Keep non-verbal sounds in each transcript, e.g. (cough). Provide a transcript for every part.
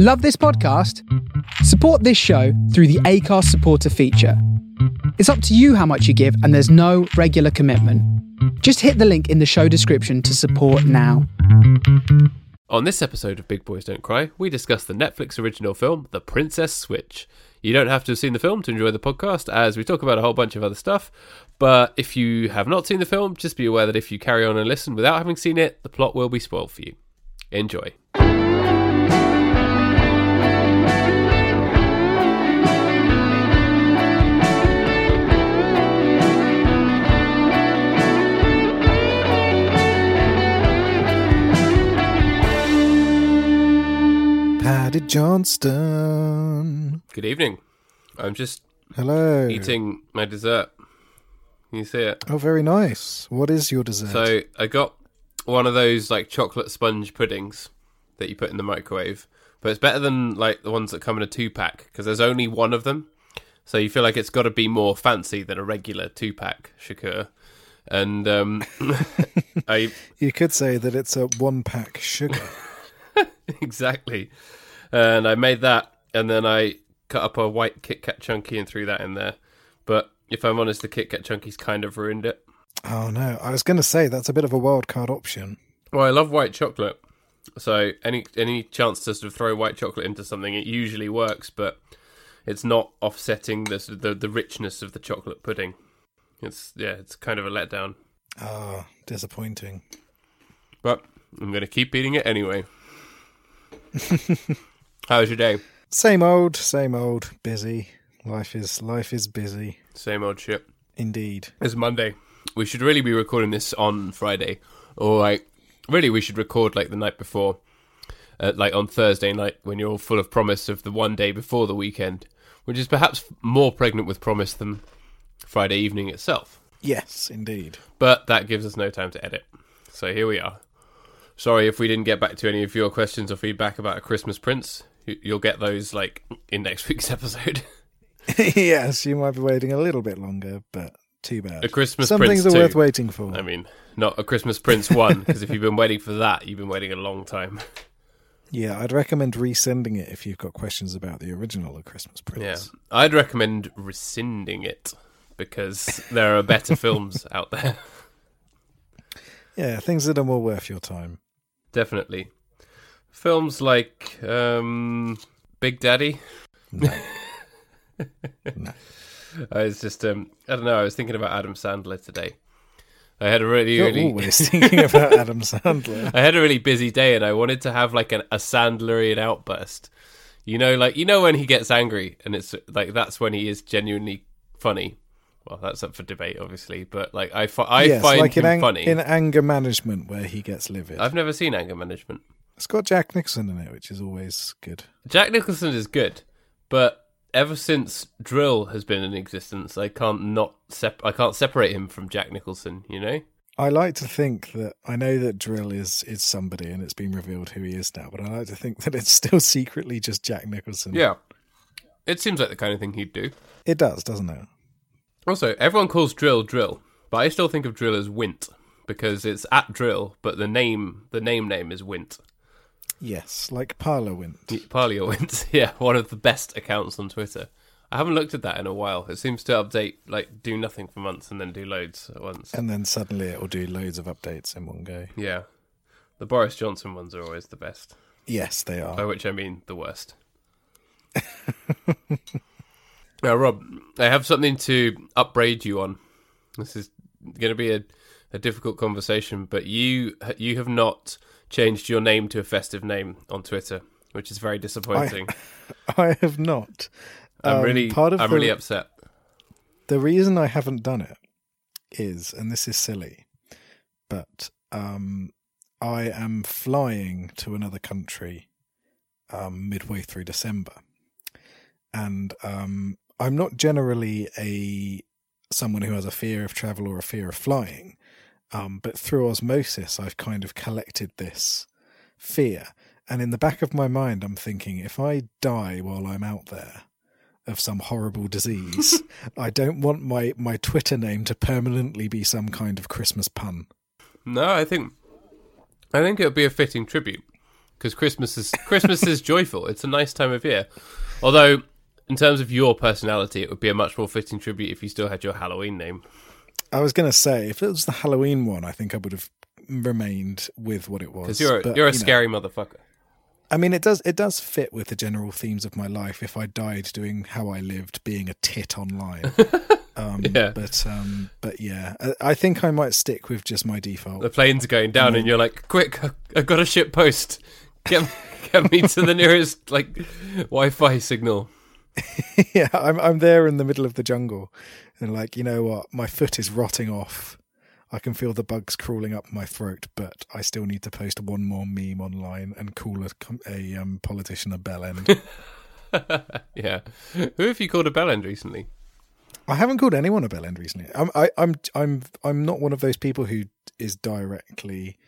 Love this podcast? Support this show through the Acast supporter feature. It's up to you how much you give, and there's no regular commitment. Just hit the link in the show description to support now. On this episode of Big Boys Don't Cry, we discuss the Netflix original film, The Princess Switch. You don't have to have seen the film to enjoy the podcast, as we talk about a whole bunch of other stuff. But if you have not seen the film, just be aware that if you carry on and listen without having seen it, the plot will be spoiled for you. Enjoy. Paddy Johnston. Good evening. I'm just Hello. eating my dessert. Can you see it? Oh, very nice. What is your dessert? So I got one of those like chocolate sponge puddings that you put in the microwave, but it's better than like the ones that come in a two pack because there's only one of them. So you feel like it's got to be more fancy than a regular two pack Shakur. And um, (laughs) I (laughs) you could say that it's a one pack sugar. (laughs) exactly, and I made that, and then I cut up a white Kit Kat chunky and threw that in there. But if I'm honest, the Kit Kat chunky's kind of ruined it. oh no, I was going to say that's a bit of a wild card option. Well, I love white chocolate, so any any chance to sort of throw white chocolate into something, it usually works, but it's not offsetting the the, the richness of the chocolate pudding. It's yeah, it's kind of a letdown. Ah, disappointing. But I'm going to keep eating it anyway. (laughs) How was your day? Same old, same old. Busy. Life is life is busy. Same old shit. Indeed. It's Monday. We should really be recording this on Friday, or like really, we should record like the night before, uh, like on Thursday night when you're all full of promise of the one day before the weekend, which is perhaps more pregnant with promise than Friday evening itself. Yes, indeed. But that gives us no time to edit. So here we are. Sorry if we didn't get back to any of your questions or feedback about a Christmas Prince. You- You'll get those like in next (laughs) week's episode. (laughs) yes, you might be waiting a little bit longer, but too bad. A Christmas Some Prince things are 2. worth waiting for. I mean, not a Christmas Prince one, because if you've been waiting for that, you've been waiting a long time. (laughs) yeah, I'd recommend resending it if you've got questions about the original A Christmas Prince. Yeah. I'd recommend rescinding it because there are better films out there. Yeah, things that are more worth your time. Definitely, films like um, Big Daddy. No. (laughs) no. I was just, um, I don't know. I was thinking about Adam Sandler today. I had a really, You're really, always (laughs) thinking about Adam Sandler. I had a really busy day, and I wanted to have like an, a Sandlerian outburst. You know, like you know when he gets angry, and it's like that's when he is genuinely funny. Well, that's up for debate, obviously, but like I, fi- I yes, find like him in, ang- funny. in anger management where he gets livid. I've never seen Anger Management. It's got Jack Nicholson in it, which is always good. Jack Nicholson is good, but ever since Drill has been in existence, I can't not sep- I can't separate him from Jack Nicholson. You know? I like to think that I know that Drill is is somebody, and it's been revealed who he is now. But I like to think (laughs) that it's still secretly just Jack Nicholson. Yeah. It seems like the kind of thing he'd do. it does, doesn't it? Also, everyone calls Drill Drill, but I still think of Drill as Wint because it's at Drill, but the name the name name is Wint. Yes, like. Parley Wint, (laughs) yeah, one of the best accounts on Twitter. I haven't looked at that in a while. It seems to update, like, do nothing for months and then do loads at once. And then suddenly it will do loads of updates in one go. Yeah. The Boris Johnson ones are always the best, Yes, they are. by which I mean the worst. (laughs) now, Rob, I have something to upbraid you on. This is going to be a, a difficult conversation, but you you have not changed your name to a festive name on Twitter, which is very disappointing. I (laughs) have not. I'm Um, really, part of I'm the- really upset. The reason I haven't done it is, and this is silly, but um, I am flying to another country um, midway through December, and um, I'm not generally a someone who has a fear of travel or a fear of flying, um, but through osmosis, I've kind of collected this fear, and in the back of my mind, I'm thinking if I die while I'm out there of some horrible disease. (laughs) I don't want my, my Twitter name to permanently be some kind of Christmas pun. No, I think I think it would be a fitting tribute because Christmas is Christmas is (laughs) joyful. It's a nice time of year. Although, in terms of your personality, it would be a much more fitting tribute if you still had your Halloween name. I was going to say, if it was the Halloween one, I think I would have remained with what it was. Because you're a, But, you're a you know, scary motherfucker. I mean, it does it does fit with the general themes of my life. If I died doing how I lived, being a tit online. (laughs) Um, Yeah. But um, but yeah, I, I think I might stick with just my default. The plane's going down, and you're like, "Quick! I've got a ship post. Get (laughs) get me to the nearest like Wi-Fi signal." (laughs) yeah, I'm I'm there in the middle of the jungle, and like you know what, my foot is rotting off. I can feel the bugs crawling up my throat, but I still need to post one more meme online and call a, a um, politician a bell end. (laughs) yeah. Who have you called a bell end recently? I haven't called anyone a bell end recently. I'm I, I'm I'm I'm not one of those people who is directly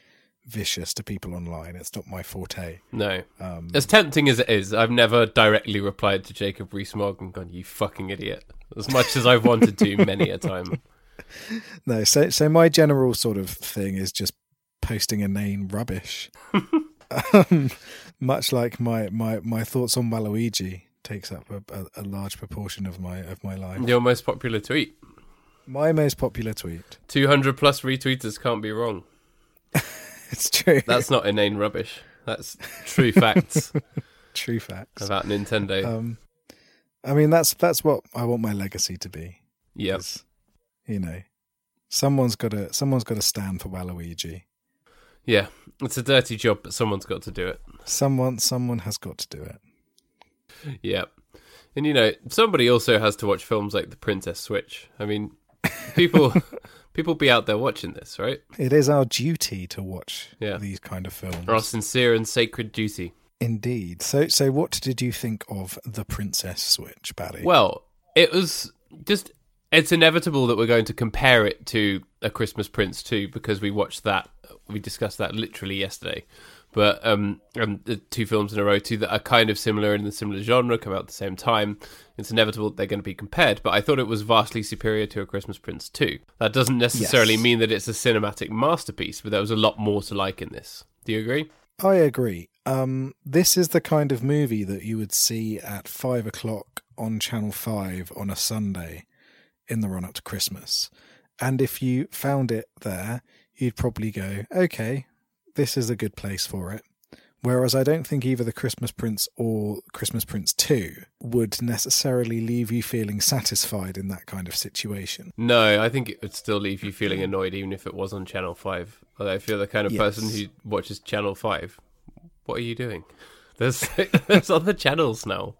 vicious to people online. It's not my forte. No. Um, As tempting as it is, I've never directly replied to Jacob Rees-Mogg and gone, "You fucking idiot." As much as I've wanted to, (laughs) many a time. no, so so my general sort of thing is just posting inane rubbish. (laughs) um, much like my, my, my thoughts on Waluigi takes up a, a, a large proportion of my of my life. Your most popular tweet. My most popular tweet. 200 plus retweeters can't be wrong. (laughs) (laughs) It's true. That's not inane rubbish. That's true facts (laughs) true facts. about Nintendo. Um, I mean that's that's what I want my legacy to be. Yes, you know, someone's got to someone's got to stand for Waluigi. Yeah. It's a dirty job, but someone's got to do it. Someone someone has got to do it. Yep. And you know, somebody also has to watch films like The Princess Switch. I mean, people (laughs) people be out there watching this, right? It is our duty to watch Yeah. these kind of films. Our sincere and sacred duty. Indeed. So so what did you think of the Princess Switch, Barry? Well, it was just it's inevitable that we're going to compare it to A Christmas Prince 2 because we watched that we discussed that literally yesterday. But um, the two films in a row two that are kind of similar in the similar genre come out at the same time. It's inevitable that they're going to be compared, but I thought it was vastly superior to A Christmas Prince 2. That doesn't necessarily Yes. mean that it's a cinematic masterpiece, but there was a lot more to like in this. Do you agree? I agree. Um, this is the kind of movie that you would see at five o'clock on Channel Five on a Sunday in the run up to Christmas. And if you found it there, you'd probably go, okay, this is a good place for it. Whereas I don't think either The Christmas Prince or Christmas Prince 2 would necessarily leave you feeling satisfied in that kind of situation. No, I think it would still leave you feeling annoyed, even if it was on Channel Five. Although if you're the kind of person who watches Channel Five, what are you doing? There's (laughs) there's other channels now.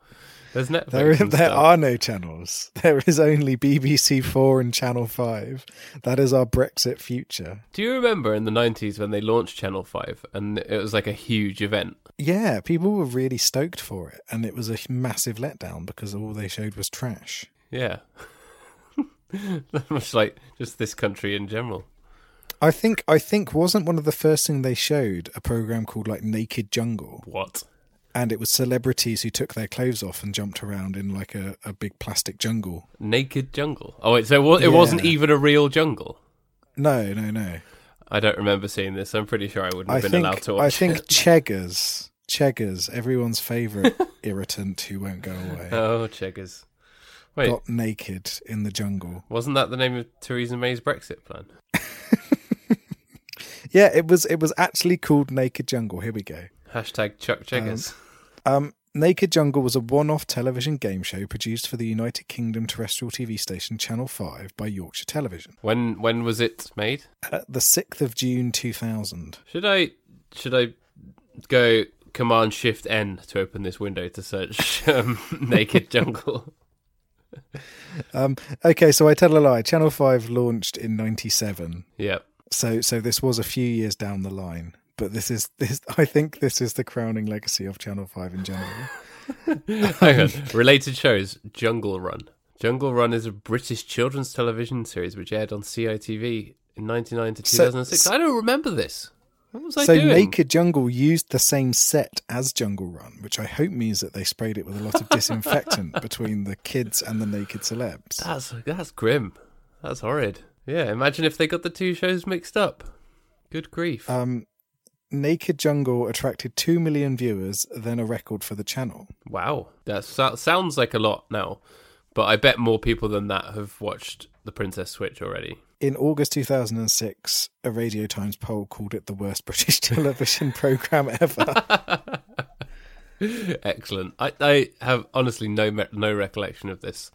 There's Netflix. There, and there stuff. are no channels. (laughs) There is only BBC Four and Channel Five. That is our Brexit future. Do you remember in the '90s when they launched Channel Five and it was like a huge event? Yeah, people were really stoked for it, and it was a massive letdown because all they showed was trash. Yeah, (laughs) much like just this country in general. I think I think wasn't one of the first thing they showed a program called like Naked Jungle, What? And it was celebrities who took their clothes off and jumped around in like a, a big plastic jungle. Naked jungle. Oh, wait, so it wa- it wasn't Yeah. even a real jungle. No, no, no. I don't remember seeing this. I'm pretty sure I wouldn't I have been think allowed to watch I think it. Cheggers, Cheggers, everyone's (laughs) favourite irritant who won't go away. Oh, Chequers. Wait, got naked in the jungle. wasn't that the name of Theresa May's Brexit plan? (laughs) Yeah, it was. It was actually called Naked Jungle. Here we go. Hashtag Chuck Chequers. Um, Naked Jungle was a one-off television game show produced for the United Kingdom terrestrial TV station Channel Five by Yorkshire Television. when when was it made? Uh, the sixth of June, two thousand. Should I should I go Command Shift N to open this window to search (laughs) um, Naked Jungle? (laughs) Um, okay, so I tell a lie. Channel Five launched in '97, Yep. so so this was a few years down the line. But this is this. (laughs) I think this is the crowning legacy of Channel Five in general. (laughs) Related shows: Jungle Run. Jungle Run is a British children's television series which aired on CITV in 1999 to So- 2006. I don't remember this. What was I so doing? Naked Jungle used the same set as Jungle Run, which I hope means that they sprayed it with a lot of disinfectant (laughs) between the kids and the naked celebs. That's that's grim. That's horrid. Yeah. Imagine if they got the two shows mixed up. Good grief. Um, Naked Jungle attracted 2 million viewers, then a record for the channel. Wow, that so- sounds like a lot now, but I bet more people than that have watched The Princess Switch already. In August 2006, a Radio Times poll called it the worst (laughs) British television (laughs) programme ever. (laughs) Excellent. I, I have honestly no me- no recollection of this.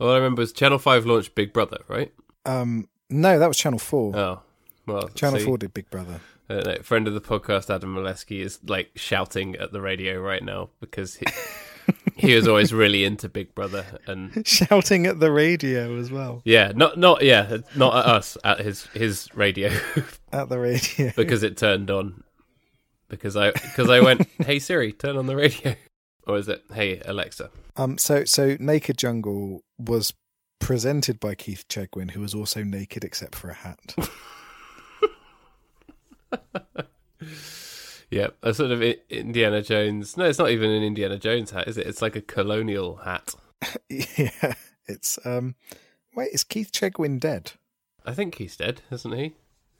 All I remember is Channel Five launched Big Brother, right? Um, no, that was Channel 4. Oh, well, Channel see, 4 did Big Brother. Uh, friend of the podcast, Adam Molesky, is like shouting at the radio right now because he, (laughs) he was always really into Big Brother, and (laughs) Shouting at the radio as well. yeah, not not yeah, not at us, at his his radio (laughs) At the radio. because it turned on because I because I went, hey Siri, turn on the radio, or is it hey Alexa? Um, so, so Naked Jungle was presented by Keith Chegwin, who was also naked except for a hat. (laughs) Yeah, a sort of Indiana Jones. No, it's not even an Indiana Jones hat, is it? It's like a colonial hat. (laughs) yeah, it's um. Wait, is Keith Chegwin dead? I think he's dead, isn't he?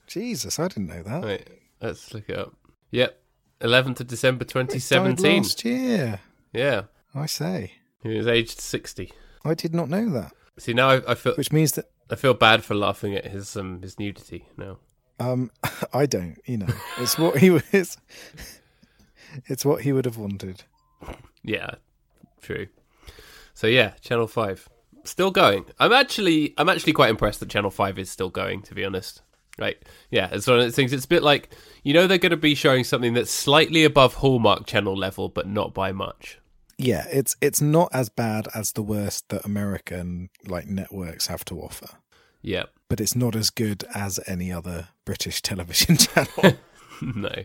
Jesus, I didn't know that. Wait, let's look it up. Yep, 11th of December died 2017. last year. Yeah, I say, he was aged 60. I did not know that. See, now I, I feel Which means that I feel bad for laughing at his um his nudity. No, um, (laughs) I don't. You know, it's what he was. It's what he would have wanted. yeah, true. So yeah, Channel Five still going. I'm actually I'm actually quite impressed that Channel Five is still going. To be honest, right? Yeah, it's one of the things. It's a bit like you know they're going to be showing something that's slightly above Hallmark Channel level, but not by much. Yeah, it's it's not as bad as the worst that American like networks have to offer, Yeah, but it's not as good as any other British (laughs) television channel. (laughs) no.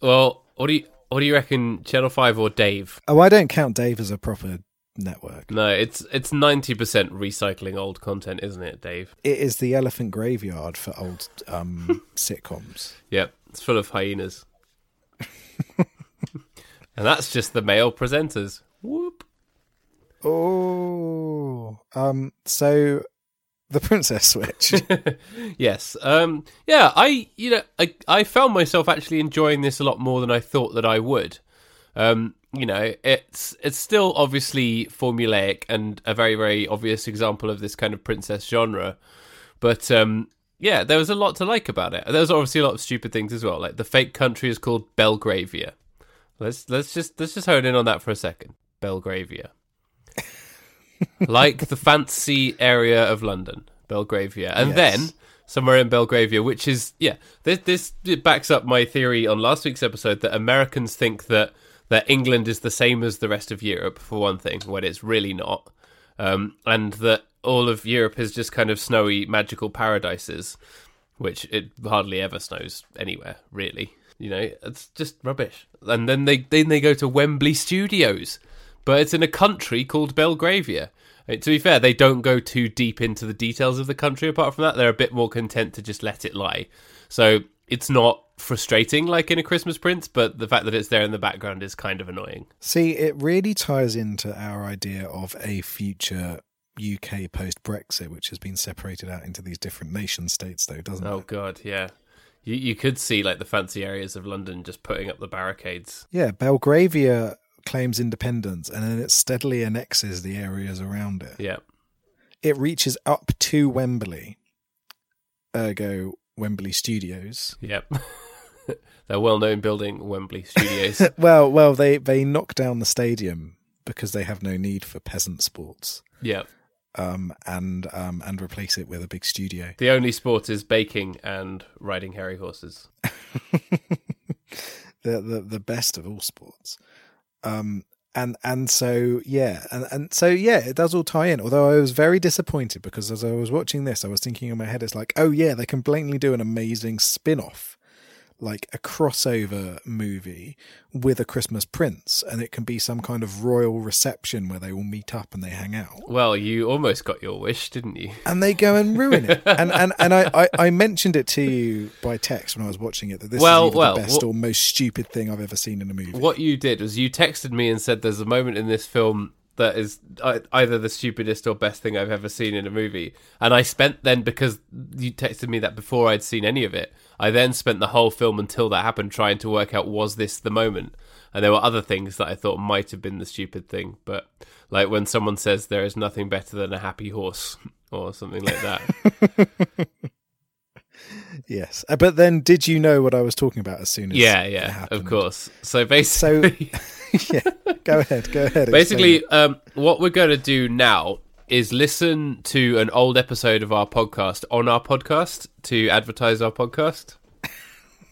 Well, what do you what do you reckon? Channel Five or Dave? oh, I don't count Dave as a proper network. No, it's it's ninety percent recycling old content, isn't it, Dave? It is the elephant graveyard for old um, (laughs) sitcoms. Yep, it's full of hyenas. and that's just the male presenters. Whoop. Oh, um, so (laughs) the Princess Switch. (laughs) yes. Um yeah, I you know, I I found myself actually enjoying this a lot more than I thought that I would. Um you know, it's it's still obviously formulaic and a very very obvious example of this kind of princess genre. But um yeah, there was a lot to like about it. There was obviously a lot of stupid things as well. Like the fake country is called Belgravia. Let's let's just let's just hone in on that for a second. Belgravia. (laughs) like the fancy area of London, Belgravia. And Yes. then somewhere in Belgravia, which is yeah, this this it backs up my theory on last week's episode that Americans think that that England is the same as the rest of Europe for one thing, when it's really not, um, and that all of Europe is just kind of snowy magical paradises, which it hardly ever snows anywhere really. You know, it's just rubbish. And then they then they go to Wembley Studios, but it's in a country called Belgravia. Uh, To be fair, they don't go too deep into the details of the country. Apart from that, they're a bit more content to just let it lie. So it's not frustrating like in a Christmas Prince, but the fact that it's there in the background is kind of annoying. See, it really ties into our idea of a future UK post Brexit, which has been separated out into these different nation states, though, doesn't Oh it? Oh, God, yeah. You you could see like the fancy areas of London just putting up the barricades. Yeah, Belgravia claims independence and then it steadily annexes the areas around it. Yeah. It reaches up to Wembley, ergo Wembley Studios. Yep. (laughs) They're well known building Wembley Studios. (laughs) Well, well, they they knock down the stadium because they have no need for peasant sports, yep. um, and um, and replace it with a big studio. The only sport is baking and riding hairy horses. (laughs) the the the best of all sports. Um and and so yeah, and and so yeah, it does all tie in. Although I was very disappointed because as I was watching this, I was thinking in my head, it's like, oh yeah, they can blatantly do an amazing spin-off, like a crossover movie with a Christmas Prince, and it can be some kind of royal reception where they all meet up and they hang out. Well, you almost got your wish, didn't you? And they go and ruin it. (laughs) And and, and I, I, I mentioned it to you by text when I was watching it that this Well, is well, the best or most stupid thing I've ever seen in a movie. What you did was you texted me and said there's a moment in this film that is either the stupidest or best thing I've ever seen in a movie. And I spent then because you texted me that before I'd seen any of it, I then spent the whole film until that happened trying to work out was this the moment. And there were other things that I thought might have been the stupid thing, but like when someone says there is nothing better than a happy horse (laughs) or something like that. (laughs) Yes, Uh, but then did you know what I was talking about as soon as? yeah, yeah, of course. So (laughs) basically, yeah, go ahead, go ahead. basically, um, what we're going to do now is listen to an old episode of our podcast on our podcast to advertise our podcast.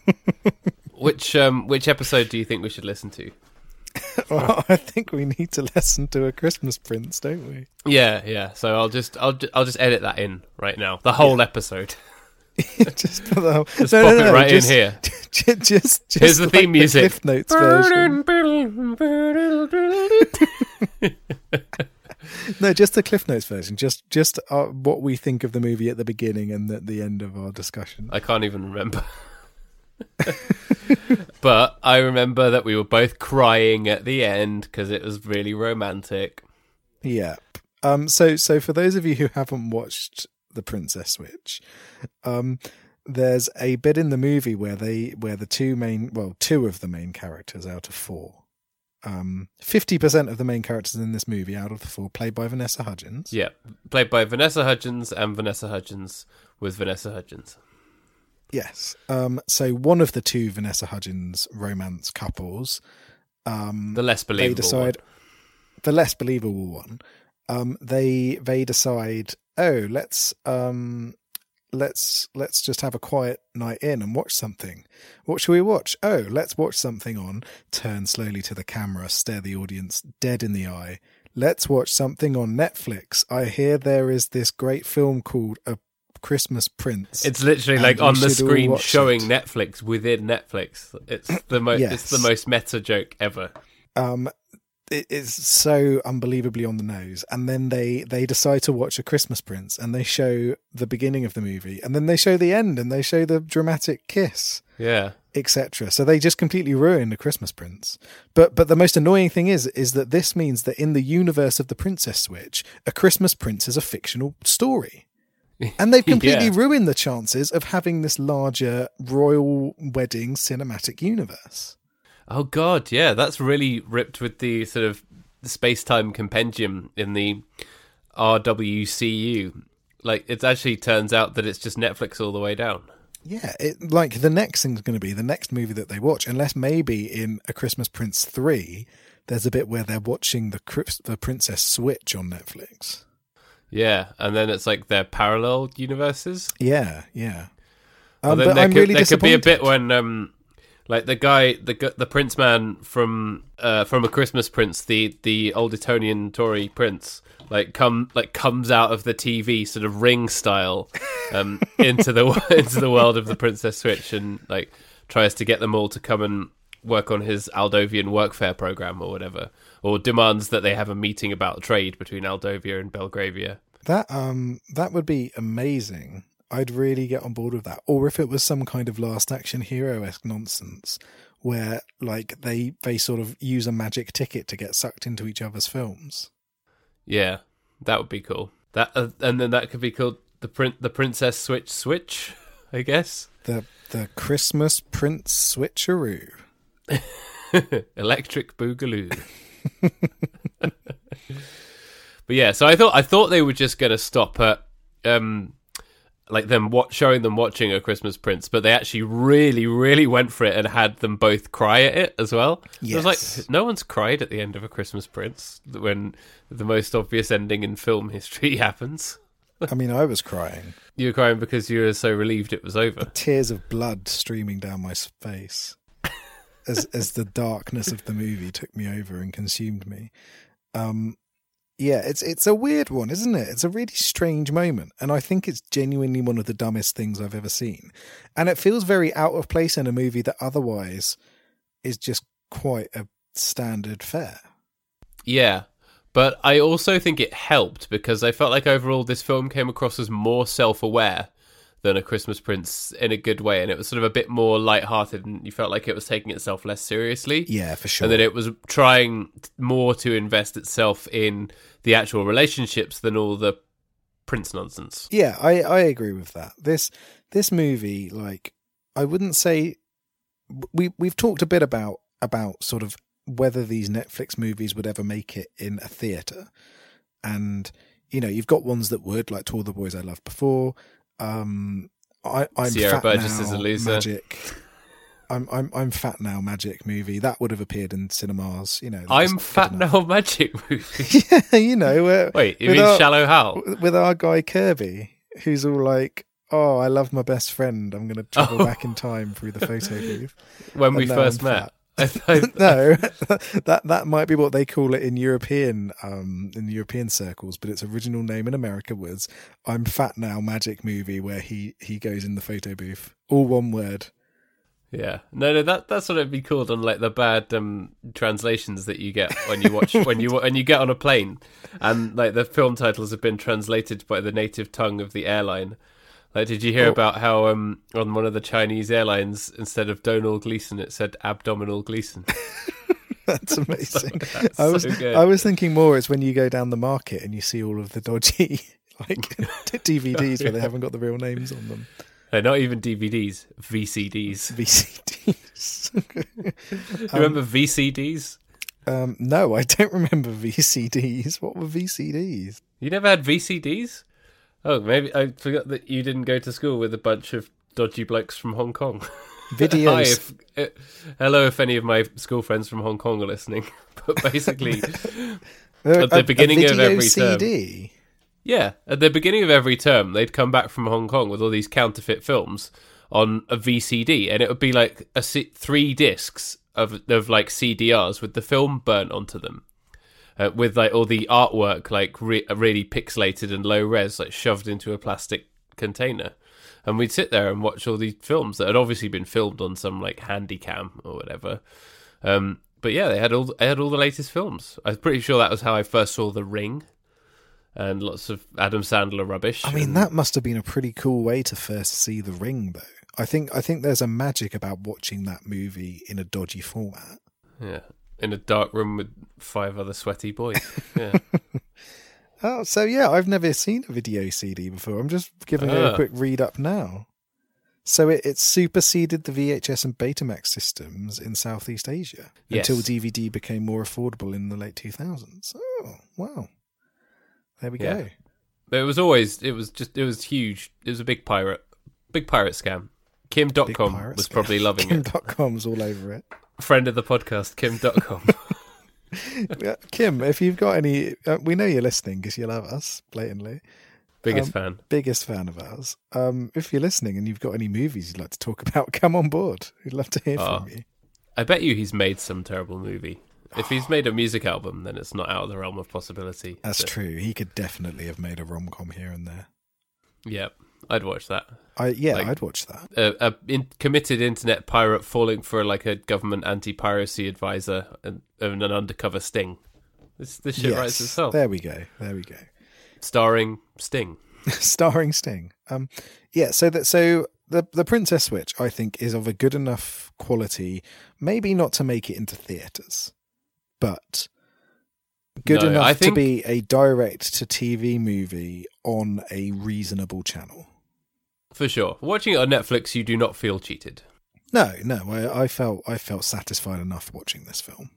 (laughs) which um, which episode do you think we should listen to? (laughs) Well, I think we need to listen to a Christmas Prince, don't we? Yeah, yeah. So I'll just I'll I'll just edit that in right now. The whole episode. (laughs) just put the whole, Just no, pop no, no, it right just, in here. ju- Just, just, Here's the like theme music. Cliff Notes version. (laughs) No, just the Cliff Notes version. Just, just uh, what we think of the movie at the beginning and at the end of our discussion. I can't even remember. (laughs) but I remember that we were both crying at the end because it was really romantic. Yeah. Um. So, so for those of you who haven't watched The Princess Switch, um, there's a bit in the movie where they, where the two main, well, two of the main characters out of four, um, fifty percent of the main characters in this movie out of the four, played by Vanessa Hudgens. Yeah, played by Vanessa Hudgens and Vanessa Hudgens with Vanessa Hudgens. Yes. Um. So one of the two Vanessa Hudgens romance couples, um, The less believable. they decide the less believable one um they they decide oh let's um let's let's just have a quiet night in and watch something what should we watch oh let's watch something on turn slowly to the camera stare the audience dead in the eye let's watch something on netflix i hear there is this great film called a christmas prince It's literally like on the screen showing it. Netflix within Netflix. It's the most. It's the most meta joke ever. um it is so unbelievably on the nose. And then they they decide to watch a christmas prince and they show the beginning of the movie and then they show the end and they show the dramatic kiss Yeah, etc so they just completely ruin the christmas prince. But but the most annoying thing is is that this means that in the universe of the princess switch a christmas prince is a fictional story. (laughs) And they've completely Yeah. ruined the chances of having this larger royal wedding cinematic universe Oh god, yeah, that's really ripped with the sort of space time compendium in the RWCU. Like it actually turns out that it's just Netflix all the way down. Yeah, it, like the next thing's going to be the next movie that they watch, unless maybe in A Christmas Prince three, there's a bit where they're watching the the Princess Switch on Netflix. Yeah, and then it's like their parallel universes. Yeah, yeah. Um, but there I'm could, really there could be a bit when um like the guy the the prince man from uh from a christmas prince the the old etonian tory prince like come like comes out of the tv sort of ring style um (laughs) into the (laughs) into the world of the princess switch and like tries to get them all to come and work on his aldovian workfare program or whatever or demands that they have a meeting about trade between aldovia and belgravia That um that would be amazing. I'd really get on board with that. Or if it was some kind of last action hero esque nonsense where like they they sort of use a magic ticket to get sucked into each other's films. yeah that would be cool that uh, and then that could be called the print the princess switch switch (laughs) i guess The the Christmas Prince switcheroo. (laughs) electric boogaloo (laughs) but yeah so i thought i thought they were just going to stop at um like them what showing them watching a christmas prince but they actually really really went for it and had them both cry at it as well it was like no one's cried at the end of a christmas prince when the most obvious ending in film history (laughs) happens I mean, I was crying. you were crying because you were so relieved it was over tears of blood streaming down my face as as the darkness of the movie took me over and consumed me. Um, yeah, it's it's a weird one, isn't it? It's a really strange moment, and I think it's genuinely one of the dumbest things I've ever seen. And it feels very out of place in a movie that otherwise is just quite a standard fare. Yeah. But I also think it helped because I felt like overall this film came across as more self aware than A Christmas Prince in a good way. And it was sort of a bit more light-hearted and you felt like it was taking itself less seriously. Yeah, for sure. And that it was trying more to invest itself in the actual relationships than all the Prince nonsense. Yeah, I, I agree with that. This this movie, like, I wouldn't say we we've talked a bit about about sort of whether these Netflix movies would ever make it in a theater, and you know you've got ones that would like To All the Boys I Loved Before. Um, I, I'm Sierra Burgess now, is a loser. Magic. I'm I'm I'm fat now. Magic movie that would have appeared in cinemas. You know, I'm fat now. (laughs) Magic movie. (laughs) yeah, you know. Uh, Wait, you mean our- Shallow Hal? with our guy Kirby, who's all like, "Oh, I love my best friend. I'm going to travel Oh. back in time through the photo booth." (laughs) When we and now first I'm met. fat. I thought- no, that that might be what they call it in European um in European circles, but its original name in America was "I'm Fat Now" magic movie, where he he goes in the photo booth, all one word. Yeah, no, no, that that's what it'd be called on like the bad um, translations that you get when you watch when you when you get on a plane, and like the film titles have been translated by the native tongue of the airline. Like, did you hear Oh. about how um on one of the Chinese airlines instead of Domhnall Gleeson it said abdominal Gleeson? (laughs) That's amazing. (laughs) That's I was so. I was thinking more. It's when you go down the market and you see all of the dodgy (laughs) like DVDs where they haven't got the real names on them. No, not even DVDs, VCDs. VCDs. (laughs) you remember VCDs? um, no, I don't remember VCDs. What were VCDs? You never had VCDs? Oh, maybe I forgot that you didn't go to school with a bunch of dodgy blokes from Hong Kong. (laughs) Hi, Videos. if, uh, hello, if any of my school friends from Hong Kong are listening. (laughs) But basically, at the a- a beginning of every term. Yeah, at the beginning of every term, they'd come back from Hong Kong with all these counterfeit films on a VCD, and it would be like a C- three discs of of like CDRs with the film burnt onto them. Uh, with like all the artwork like re- really pixelated and low res like shoved into a plastic container. And we'd sit there and watch all these films that had obviously been filmed on some like handy cam or whatever. Um but yeah they had all they had all the latest films. I'm pretty sure that was how i first saw the ring and lots of adam sandler rubbish I mean, and- that must have been a pretty cool way to first see The Ring, though. I think I think there's a magic about watching that movie in a dodgy format. yeah in a dark room with five other sweaty boys (laughs) yeah Oh, so yeah, I've never seen a video CD before. I'm just giving it Ah. a quick read up now. So it, it superseded the VHS and Betamax systems in Southeast Asia Yes. until DVD became more affordable in the late 2000s. Oh, wow. There we Yeah. go. But it was always it was just it was huge it was a big pirate big pirate scam Kim Dotcom was scam. probably loving (laughs) it Kim Dotcom's all over it. friend of the podcast Kim Dotcom (laughs) Kim, if you've got any, uh, we know you're listening because you love us blatantly. biggest Um, fan Biggest fan of ours. Um, if you're listening and you've got any movies you'd like to talk (laughs) about, come on board. We'd love to hear Oh. from you. I bet you he's made some terrible movie. If he's made a music album, then it's not out of the realm of possibility. That's true. He could definitely have made a rom com here and there. Yep, I'd watch that. I yeah, Like- I'd watch that. A, a in, committed internet pirate falling for like a government anti-piracy advisor and, and an undercover sting. This this shit writes itself. There we go. There we go. Starring Sting. (laughs) Starring Sting. Um, yeah. So that so the the Princess Switch, I think, is of a good enough quality, maybe not to make it into theaters, but good No, enough I to be a direct to TV movie on a reasonable channel. For sure. Watching it on Netflix, you do not feel cheated. No, no, I, I felt I felt satisfied enough watching this film.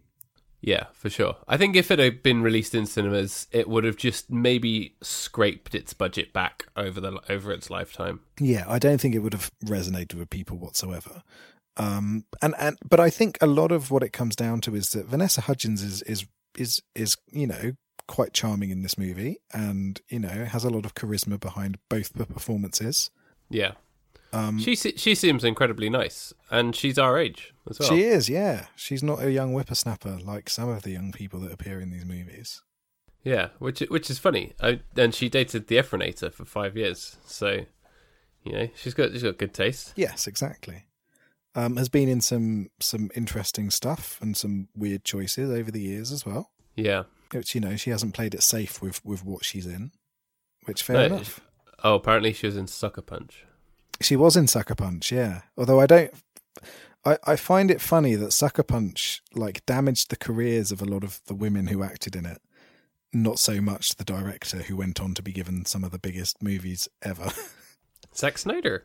Yeah, for sure. I think if it had been released in cinemas, it would have just maybe scraped its budget back over the over its lifetime. Yeah, I don't think it would have resonated with people whatsoever. Um, and and but I think a lot of what it comes down to is that Vanessa Hudgens is is is is you know quite charming in this movie, and you know has a lot of charisma behind both the performances. Yeah. Um, She she seems incredibly nice, and she's our age as well. she is, yeah. She's not a young whippersnapper like some of the young people that appear in these movies. Yeah, which which is funny. I, and she dated the Efronator for five years, so you know she's got she's got good taste. Yes, exactly. Um, has been in some some interesting stuff and some weird choices over the years as well. Yeah. Which you know she hasn't played it safe with with what she's in. Which fair No, enough. Oh, apparently she was in Sucker Punch. She was in Sucker Punch, yeah. Although I don't, I, I find it funny that Sucker Punch like damaged the careers of a lot of the women who acted in it. Not so much the director who went on to be given some of the biggest movies ever. (laughs) Zack Snyder.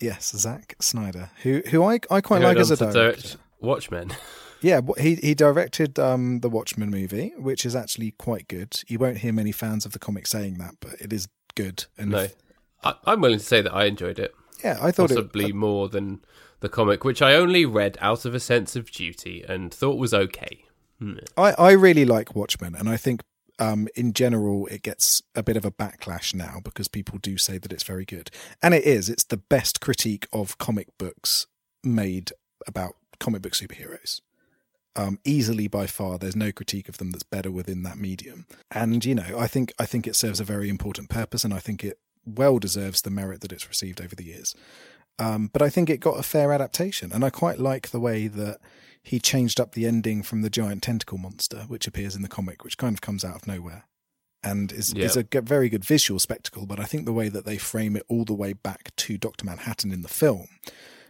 Yes, Zack Snyder, who who I I quite like as a director. direct Watchmen. Yeah, he he directed um, the Watchmen movie, which is actually quite good. You won't hear many fans of the comic saying that, but it is good. And no, I, I'm willing to say that I enjoyed it. yeah, I thought possibly it. more than the comic, which I only read out of a sense of duty and thought was okay. I I really like Watchmen, and I think um, in general it gets a bit of a backlash now because people do say that it's very good, and it is. It's the best critique of comic books made about comic book superheroes. Um, easily by far, there's no critique of them that's better within that medium. And you know, I think I think it serves a very important purpose, and I think it well deserves the merit that it's received over the years. Um, but I think it got a fair adaptation, and I quite like the way that he changed up the ending from the giant tentacle monster, which appears in the comic, which kind of comes out of nowhere, and is Yeah. is a very good visual spectacle. But I think the way that they frame it all the way back to Doctor Manhattan in the film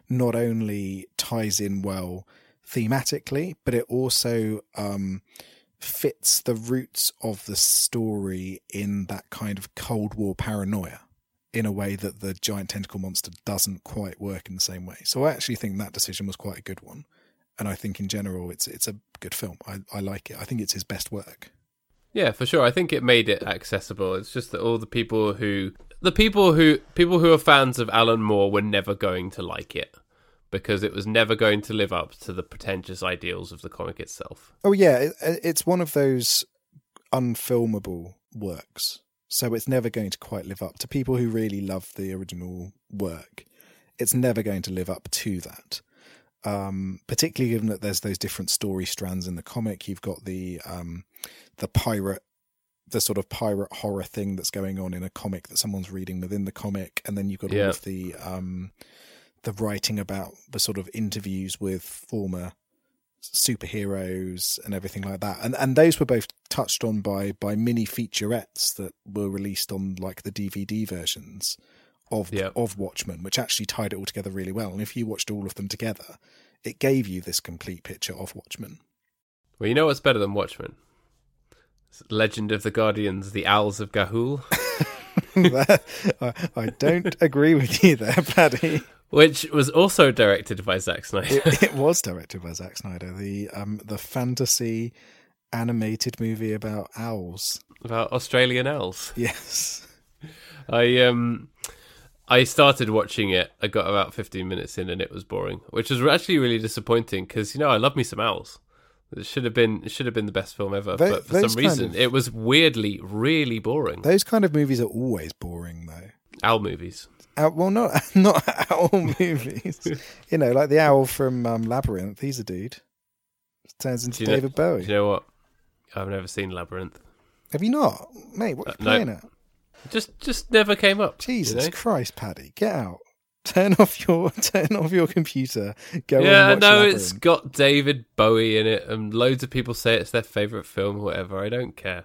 not only ties in well thematically, but it also um, fits the roots of the story in that kind of Cold War paranoia in a way that the giant tentacle monster doesn't quite work in the same way. So I actually think that decision was quite a good one. And I think in general it's it's a good film. I, I like it. I think it's his best work. Yeah, for sure. I think it made it accessible. It's just that all the people who the people who people who are fans of Alan Moore were never going to like it because it was never going to live up to the pretentious ideals of the comic itself. Oh yeah, it, it's one of those unfilmable works. So it's never going to quite live up to people who really love the original work. It's never going to live up to that. Um, particularly given that there's those different story strands in the comic. You've got the um, the pirate, the sort of pirate horror thing that's going on in a comic that someone's reading within the comic, and then you've got all of the um, the writing about the sort of interviews with former superheroes and everything like that. And and those were both touched on by by mini featurettes that were released on like the DVD versions of Yeah. of Watchmen, which actually tied it all together really well. And if you watched all of them together, it gave you this complete picture of Watchmen. Well, you know what's better than Watchmen? It's Legend of the Guardians, the Owls of Ga'Hoole, (laughs) (laughs) I, I don't agree with you there, Paddy. which was also directed by Zack Snyder. It, it (laughs) was directed by Zack Snyder, the um the fantasy animated movie about owls. about Australian owls. Yes. I um I started watching it. I got about 15 minutes in and it was boring, which was actually really disappointing because you know I love me some owls. It should have been it should have been the best film ever, but for some reason of- it was weirdly really boring. Those kind of movies are always boring though. Owl movies. Owl, well, not (laughs) not owl movies. you know, like the owl from um, Labyrinth. He's a dude. Turns into know- David Do Bowie. you know what? I've never seen Labyrinth. Have you not, mate? What are Uh, you no. playing at? Just just never came up. you Jesus know? Christ, Paddy, get out! (laughs) Turn off your (laughs) turn off your computer. Go Yeah, and watch no, Labyrinth. it's got David Bowie in it, and loads of people say it's their favorite film or whatever. I don't care.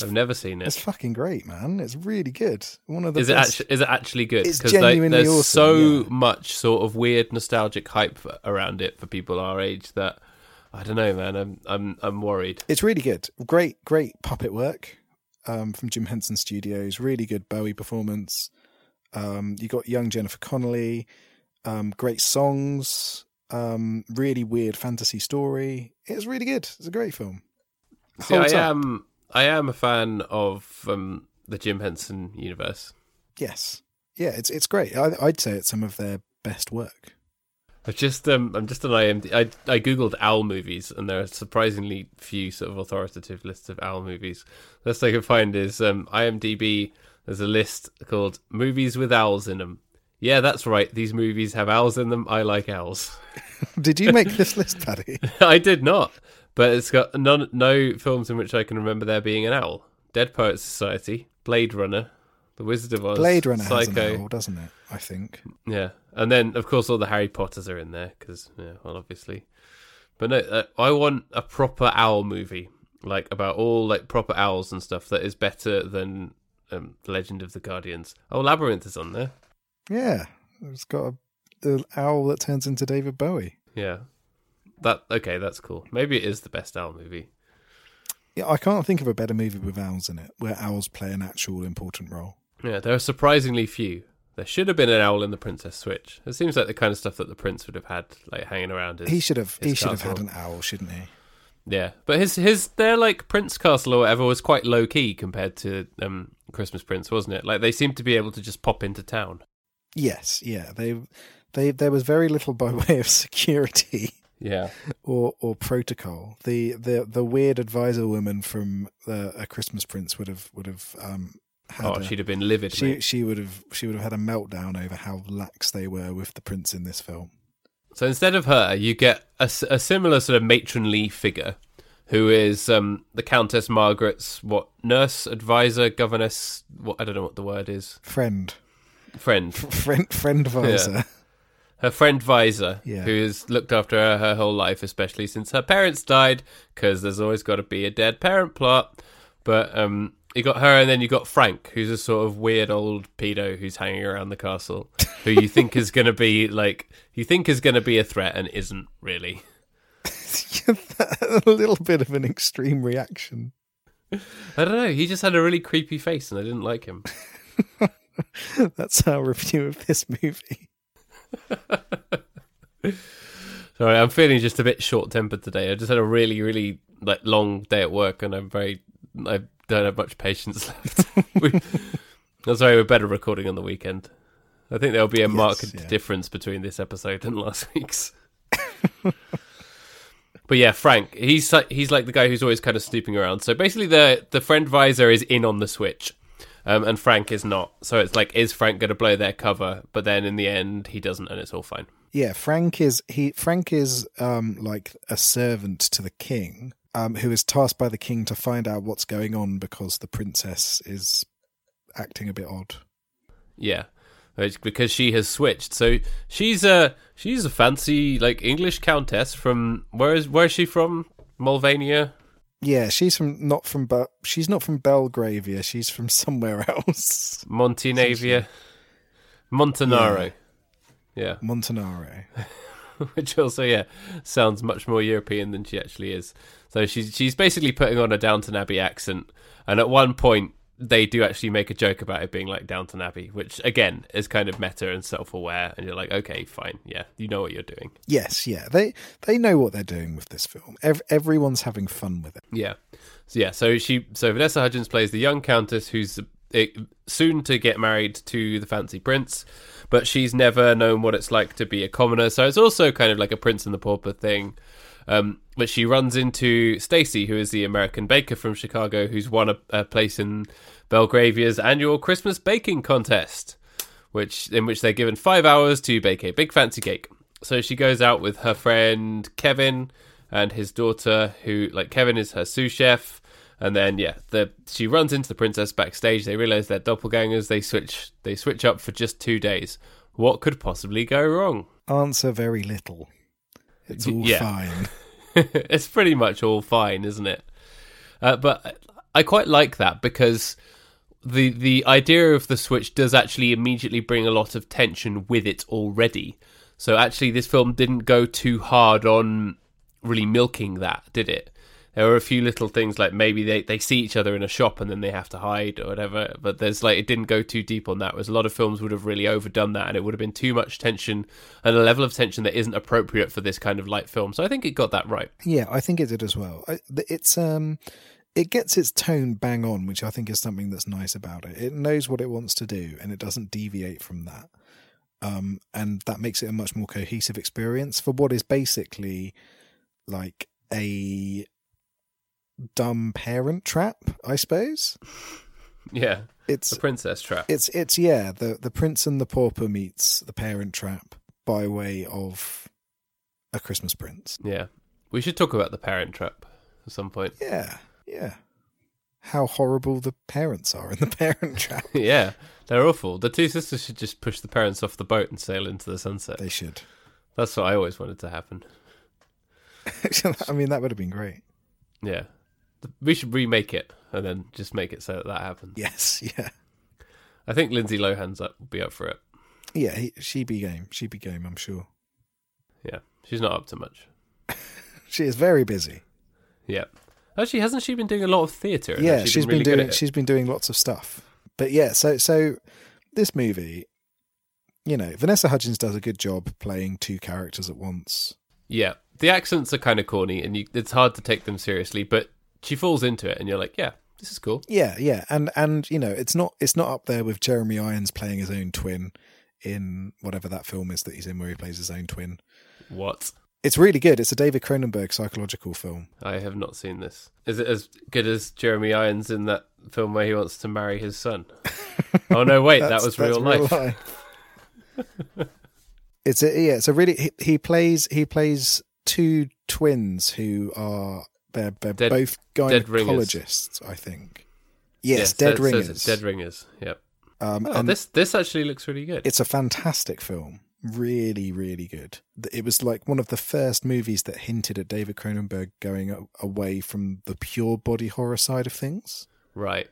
I've never seen it. It's fucking great, man. It's really good. One of the Is it actually is it actually good? It's Because genuinely there's awesome, so yeah. much sort of weird nostalgic hype around it for people our age that I don't know, man. I'm I'm I'm worried. It's really good. Great, great puppet work um, from Jim Henson Studios. Really good Bowie performance. Um, you got young Jennifer Connelly. Um, great songs. Um, really weird fantasy story. It's really good. It's a great film. See, I up. am I am a fan of um, the Jim Henson universe. Yes. Yeah, it's it's great. I, I'd say it's some of their best work. I've just um I'm just on IMDb. I I googled owl movies and there are surprisingly few sort of authoritative lists of owl movies. The best I can find is um IMDb. There's a list called movies with owls in them. Yeah, that's right. These movies have owls in them. I like owls. (laughs) Did you make this list, Paddy? (laughs) I did not, but it's got none no films in which I can remember there being an owl. Dead Poets Society, Blade Runner, The Wizard of Oz, Blade Runner Psycho. has an owl, doesn't it? I think. Yeah, and then of course all the Harry Potters are in there because yeah, well obviously, but no, uh, I want a proper owl movie like about all like proper owls and stuff that is better than um, the Legend of the Guardians. Oh, Labyrinth is on there. Yeah, it's got a, the owl that turns into David Bowie. Yeah, that okay, that's cool. Maybe it is the best owl movie. Yeah, I can't think of a better movie with owls in it, where owls play an actual important role. Yeah, there are surprisingly few. There should have been an owl in the Princess Switch. It seems like the kind of stuff that the prince would have had, like hanging around. His, he should have. He should have had an owl, shouldn't he? Yeah, but his his their like Prince Castle or whatever was quite low key compared to um Christmas Prince, wasn't it? Like they seemed to be able to just pop into town. Yes. Yeah. They. They. There was very little by (laughs) way of security. Yeah, or or protocol. The the the weird advisor woman from uh, a Christmas Prince would have would have um oh, a- she'd have been livid. she mate. she would have she would have had a meltdown over how lax they were with the prince in this film. So instead of her, you get a, a similar sort of matronly figure, who is um the Countess Margaret's what nurse, advisor, governess. What I don't know what the word is. Friend, Friend, friend, friend advisor. her friend Visor, Yeah. who has looked after her her whole life, especially since her parents died, because there's always got to be a dead parent plot. But um, you got her, and then you got Frank, who's a sort of weird old pedo who's hanging around the castle, who you think is going to be like you think is going to be a threat and isn't really. (laughs) a little bit of an extreme reaction. I don't know. He just had a really creepy face, and I didn't like him. (laughs) That's our review of this movie. (laughs) Sorry, I'm feeling just a bit short tempered today. I just had a really, really like long day at work, and I'm very, I don't have much patience (laughs) left. we, that's why we're better recording on the weekend. I think there'll be a Yes, marked yeah. difference between this episode and (laughs) last week's. but yeah, Frank, he's like, he's like the guy who's always kind of snooping around. So basically, the the friend visor is in on the switch. Um, and Frank is not. So it's like, is Frank going to blow their cover? But then in the end, he doesn't, and it's all fine. Yeah, Frank is he. Frank is um like a servant to the king, um, who is tasked by the king to find out what's going on because the princess is acting a bit odd. Yeah, It's because she has switched. So she's a she's a fancy like English countess from where is where is she from? Mulvania. Yeah, she's from not from but she's not from Belgravia. She's from (laughs) somewhere else. Montenavia, Montenaro. Yeah. Montenaro. (laughs) which also yeah sounds much more European than she actually is. So she's she's basically putting on a Downton Abbey accent, and at one point they do actually make a joke about it being like Downton Abbey, which again is kind of meta and self-aware, and you're like, okay, fine, yeah, you know what you're doing. Yes, yeah. They they know what they're doing with this film. Ev- everyone's having fun with it. Yeah. So yeah, so she so Vanessa Hudgens plays the young countess who's eh, soon to get married to the fancy prince, but she's never known what it's like to be a commoner. So it's also kind of like a prince and the pauper thing. Um, but she runs into Stacy, who is the American baker from Chicago, who's won a, a place in Belgravia's annual Christmas baking contest, which in which they're given five hours to bake a big fancy cake. So she goes out with her friend Kevin and his daughter, who like Kevin is her sous chef, and then yeah, the she runs into the princess backstage. They realize they're doppelgangers. They switch they switch up for just two days. What could possibly go wrong? Answer very little. It's all Yeah. fine. (laughs) it's pretty much all fine, isn't it? Uh, but I quite like that because the the idea of the switch does actually immediately bring a lot of tension with it already. So actually, this film didn't go too hard on really milking that, did it? There were a few little things like maybe they, they see each other in a shop and then they have to hide or whatever. But there's like it didn't go too deep on that. Whereas a lot of films would have really overdone that and it would have been too much tension and a level of tension that isn't appropriate for this kind of light film. So I think it got that right. Yeah, I think it did as well. It's um, it gets its tone bang on, which I think is something that's nice about it. It knows what it wants to do, and it doesn't deviate from that. Um, and that makes it a much more cohesive experience for what is basically like a dumb parent trap, I suppose. Yeah, It's the princess trap. it's it's yeah, the the prince and the pauper meets the parent trap by way of a Christmas prince. Yeah, we should talk about the parent trap at some point. Yeah, yeah. How horrible the parents are in the (laughs) parent trap. (laughs) yeah, they're awful. The two sisters should just push the parents off the boat and sail into the sunset. They should. That's what I always wanted to happen. (laughs) I mean, that would have been great. Yeah, we should remake it and then just make it so that that happens. Yes, (laughs) yeah, I think Lindsay Lohan's up, will be up for it. yeah. He, she be game. She'd be game. I'm sure. Yeah, she's not up to much. (laughs) She is very busy. Yeah, actually, hasn't she been doing a lot of theatre? yeah, She's she's been really doing. She's been doing lots of stuff. But yeah, so so this movie, you know, Vanessa Hudgens does a good job playing two characters at once. Yeah, the accents are kind of corny, and you, it's hard to take them seriously. But she falls into it, and you're like, yeah, this is cool. Yeah, yeah, and and you know, it's not it's not up there with Jeremy Irons playing his own twin in whatever that film is that he's in where he plays his own twin. What? It's really good. It's a David Cronenberg psychological film. I have not seen this. Is it as good as Jeremy Irons in that film where he wants to marry his son? (laughs) oh no, wait, that was real life. life. (laughs) it's a yeah. It's a really he, he plays he plays two twins who are they're they're Dead- both gynecologists. I think. Yes, Yes, dead ringers. Dead ringers. Yep. Um, Oh, and this this actually looks really good. it's a fantastic film. Really, really good. It was like one of the first movies that hinted at David Cronenberg going away from the pure body horror side of things, right.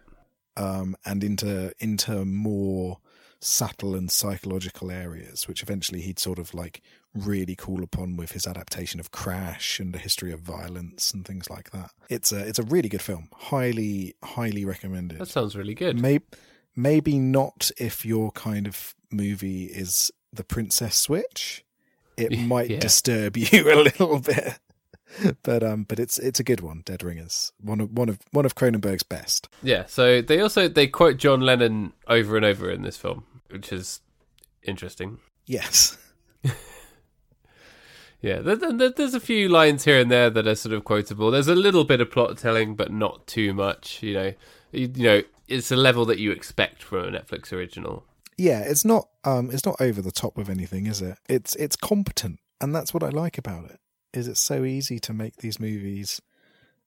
um, and into into more subtle and psychological areas, which eventually he'd sort of like really call upon with his adaptation of Crash and the history of violence and things like that. It's a it's a really good film. Highly, highly recommended. That sounds really good. Maybe, maybe not if your kind of movie is the Princess Switch. It (laughs) might yeah. disturb (laughs) you a little bit, (laughs) but um, but it's it's a good one. Dead Ringers, one of one of one of Cronenberg's best. Yeah. So they also they quote John Lennon over and over in this film, which is interesting. Yes, (laughs) Yeah, there, there, there's a few lines here and there that are sort of quotable. There's a little bit of plot telling, but not too much. You know, you, you know, it's a level that you expect from a Netflix original. yeah. It's not um, it's not over the top with anything, is it? It's it's competent, and that's what I like about it. Is it's so easy to make these movies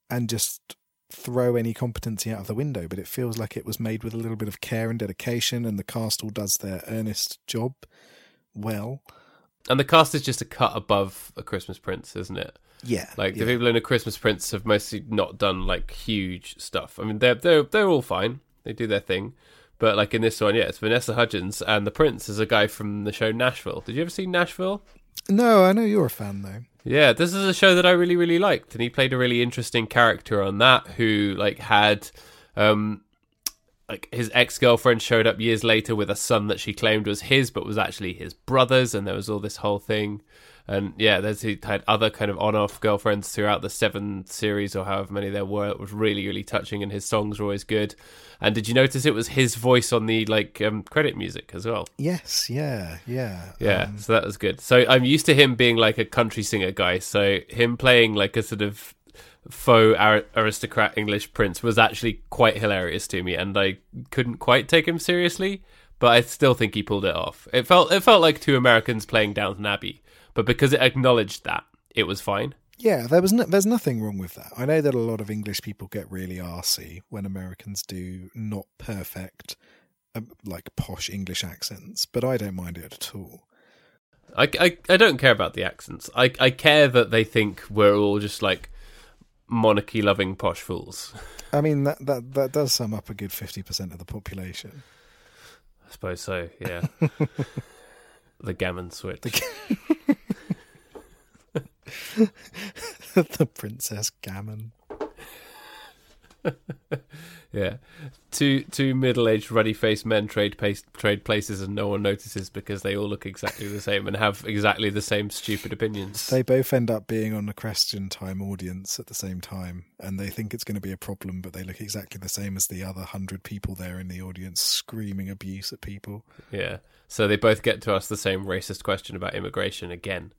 and just throw any competency out of the window, but it feels like it was made with a little bit of care and dedication, and the cast all does their earnest job well. And the cast is just a cut above a Christmas Prince, isn't it? Yeah, Like yeah. the people in a Christmas Prince have mostly not done like huge stuff. I mean, they're they're they're all fine. They do their thing. But like in this one, yeah, it's Vanessa Hudgens and the Prince is a guy from the show Nashville. Did you ever see Nashville? No, I know you're a fan though. Yeah, this is a show that I really, really liked, and he played a really interesting character on that. Who like had, um, like his ex girlfriend showed up years later with a son that she claimed was his, but was actually his brother's, and there was all this whole thing. And yeah, there's he had other kind of on-off girlfriends throughout the seven series or however many there were. It was really, really touching, and his songs were always good. And did you notice it was his voice on the like um, credit music as well? Yes, yeah, yeah, Yeah, Um, so that was good. So I'm used to him being like a country singer guy. So him playing like a sort of faux ar- aristocrat English prince was actually quite hilarious to me, and I couldn't quite take him seriously. But I still think he pulled it off. It felt it felt like two Americans playing Downton Abbey, but because it acknowledged that, it was fine. yeah. There was no, there's nothing wrong with that. I know that a lot of English people get really arsy when Americans do not perfect, uh, like posh English accents, but I don't mind it at all. I, I, I don't care about the accents. I, I care that they think we're all just like monarchy loving posh fools. I mean that that that does sum up a good fifty percent of the population. I suppose so, yeah. (laughs) the gammon switch. the (laughs) (laughs) Princess Gammon. (laughs) Yeah, two two middle aged ruddy faced men trade pace, trade places and no one notices because they all look exactly the same and have exactly the same stupid opinions. They both end up being on a question time audience at the same time, and they think it's going to be a problem, but they look exactly the same as the other hundred people there in the audience screaming abuse at people. yeah, so they both get to ask the same racist question about immigration again,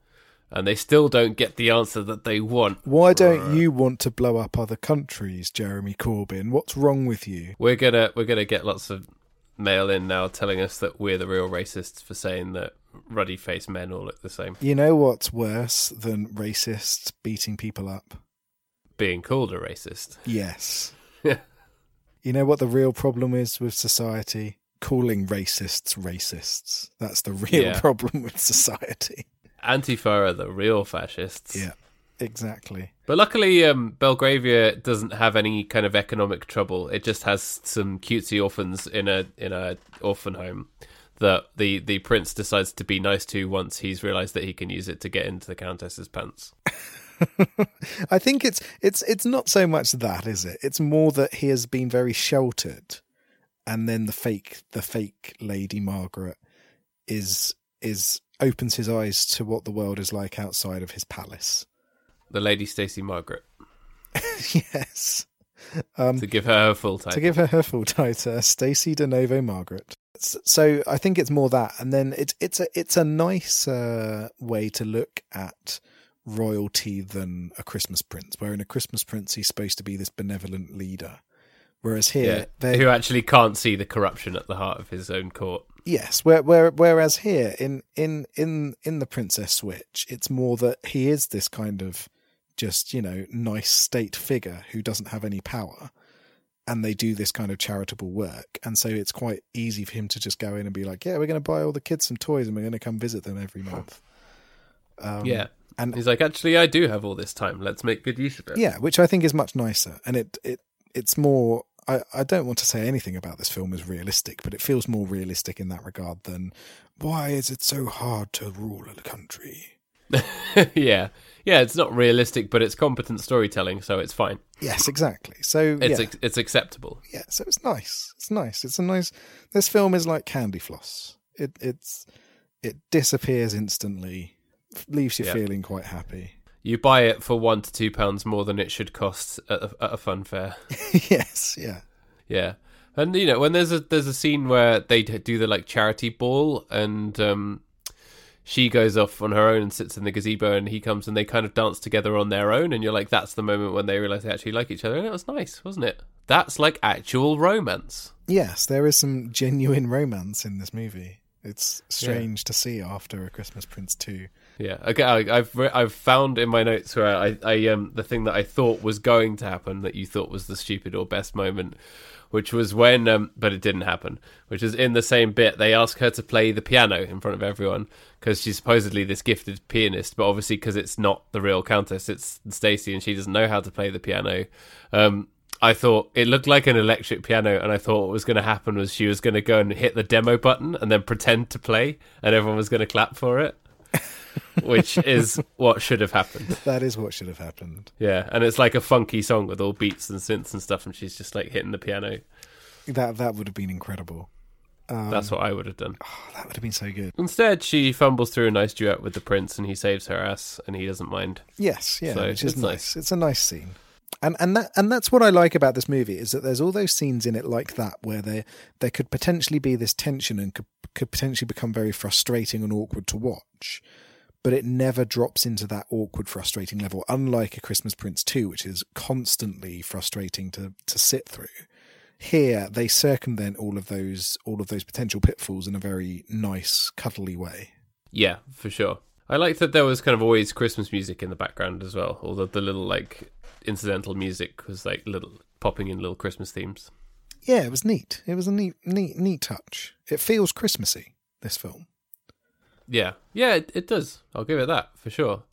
and they still don't get the answer that they want. Why don't you want to blow up other countries, Jeremy Corbyn? What's wrong with you? We're gonna we're gonna get lots of mail in now telling us that we're the real racists for saying that ruddy faced men all look the same, You know what's worse than racists beating people up? being called a racist. (laughs) Yes. You know what the real problem is with society? Calling racists racists. That's the real Yeah. (laughs) problem with society. Antifa are the real fascists. Yeah, exactly. But luckily, um, Belgravia doesn't have any kind of economic trouble. It just has some cutesy orphans in a in a orphan home that the the prince decides to be nice to once he's realised that he can use it to get into the countess's pants. (laughs) I think it's it's it's not so much that, is it? It's more that he has been very sheltered, and then the fake the fake Lady Margaret is is opens his eyes to what the world is like outside of his palace. The Lady Stacey Margaret (laughs) yes. Um, to give her her full title. to give her her full title, Stacey De Novo Margaret. So I think it's more that, and then it's it's a it's a nice uh, way to look at royalty than a Christmas prince. Where in a Christmas prince he's supposed to be this benevolent leader, whereas here yeah, they who actually can't see the corruption at the heart of his own court. Yes, where, where, whereas here in in in in the Princess Switch, it's more that he is this kind of just you know nice state figure who doesn't have any power, and they do this kind of charitable work, and so it's quite easy for him to just go in and be like, yeah, we're going to buy all the kids some toys, and we're going to come visit them every month. Um, yeah, and he's like, actually, I do have all this time. Let's make good use of it. yeah, which I think is much nicer, and it it it's more. I, I don't want to say anything about this film as realistic, but it feels more realistic in that regard than why is it so hard to rule a country? (laughs) yeah, yeah. It's not realistic, but it's competent storytelling, so it's fine. Yes, exactly. So It's yeah, it's acceptable. yeah, so it's nice. It's nice. It's a nice. This film is like candy floss. It it's it disappears instantly, leaves you Yeah. feeling quite happy. You buy it for one to two pounds more than it should cost at a, at a fun fair. (laughs) yes, yeah, Yeah, and you know when there's a there's a scene where they do the like charity ball, and um, she goes off on her own and sits in the gazebo, and he comes and they kind of dance together on their own, and you're like, that's the moment when they realize they actually like each other, and it was nice, wasn't it? That's like actual romance. yes. There is some genuine romance in this movie. It's strange to see after a Christmas Prince two. Yeah, okay. I, I've re- I've found in my notes where I, I um the thing that I thought was going to happen that you thought was the stupid or best moment, which was when um but it didn't happen. Which is in the same bit they ask her to play the piano in front of everyone because she's supposedly this gifted pianist, but obviously because it's not the real countess, it's Stacy and she doesn't know how to play the piano. Um, I thought it looked like an electric piano, and I thought what was going to happen was she was going to go and hit the demo button and then pretend to play, and everyone was going to clap for it, (laughs) which is what should have happened. That is what should have happened. Yeah, and it's like a funky song with all beats and synths and stuff, and she's just like hitting the piano. That that would have been incredible. Um, That's what I would have done. oh, that would have been so good. Instead, she fumbles through a nice duet with the prince, and he saves her ass, and he doesn't mind. Yes, yeah, So which is it's nice. nice. It's a nice scene. And and that and that's what I like about this movie is that there's all those scenes in it like that where there there could potentially be this tension and could could potentially become very frustrating and awkward to watch, but it never drops into that awkward, frustrating level. Unlike A Christmas Prince two, which is constantly frustrating to to sit through. Here they circumvent all of those all of those potential pitfalls in a very nice, cuddly way. Yeah, for sure. I liked that there was kind of always Christmas music in the background as well, although the little like incidental music was like little popping in little Christmas themes. yeah, it was neat. It was a neat, neat, neat touch. It feels Christmassy. This film. Yeah, yeah, it, it does. I'll give it that for sure.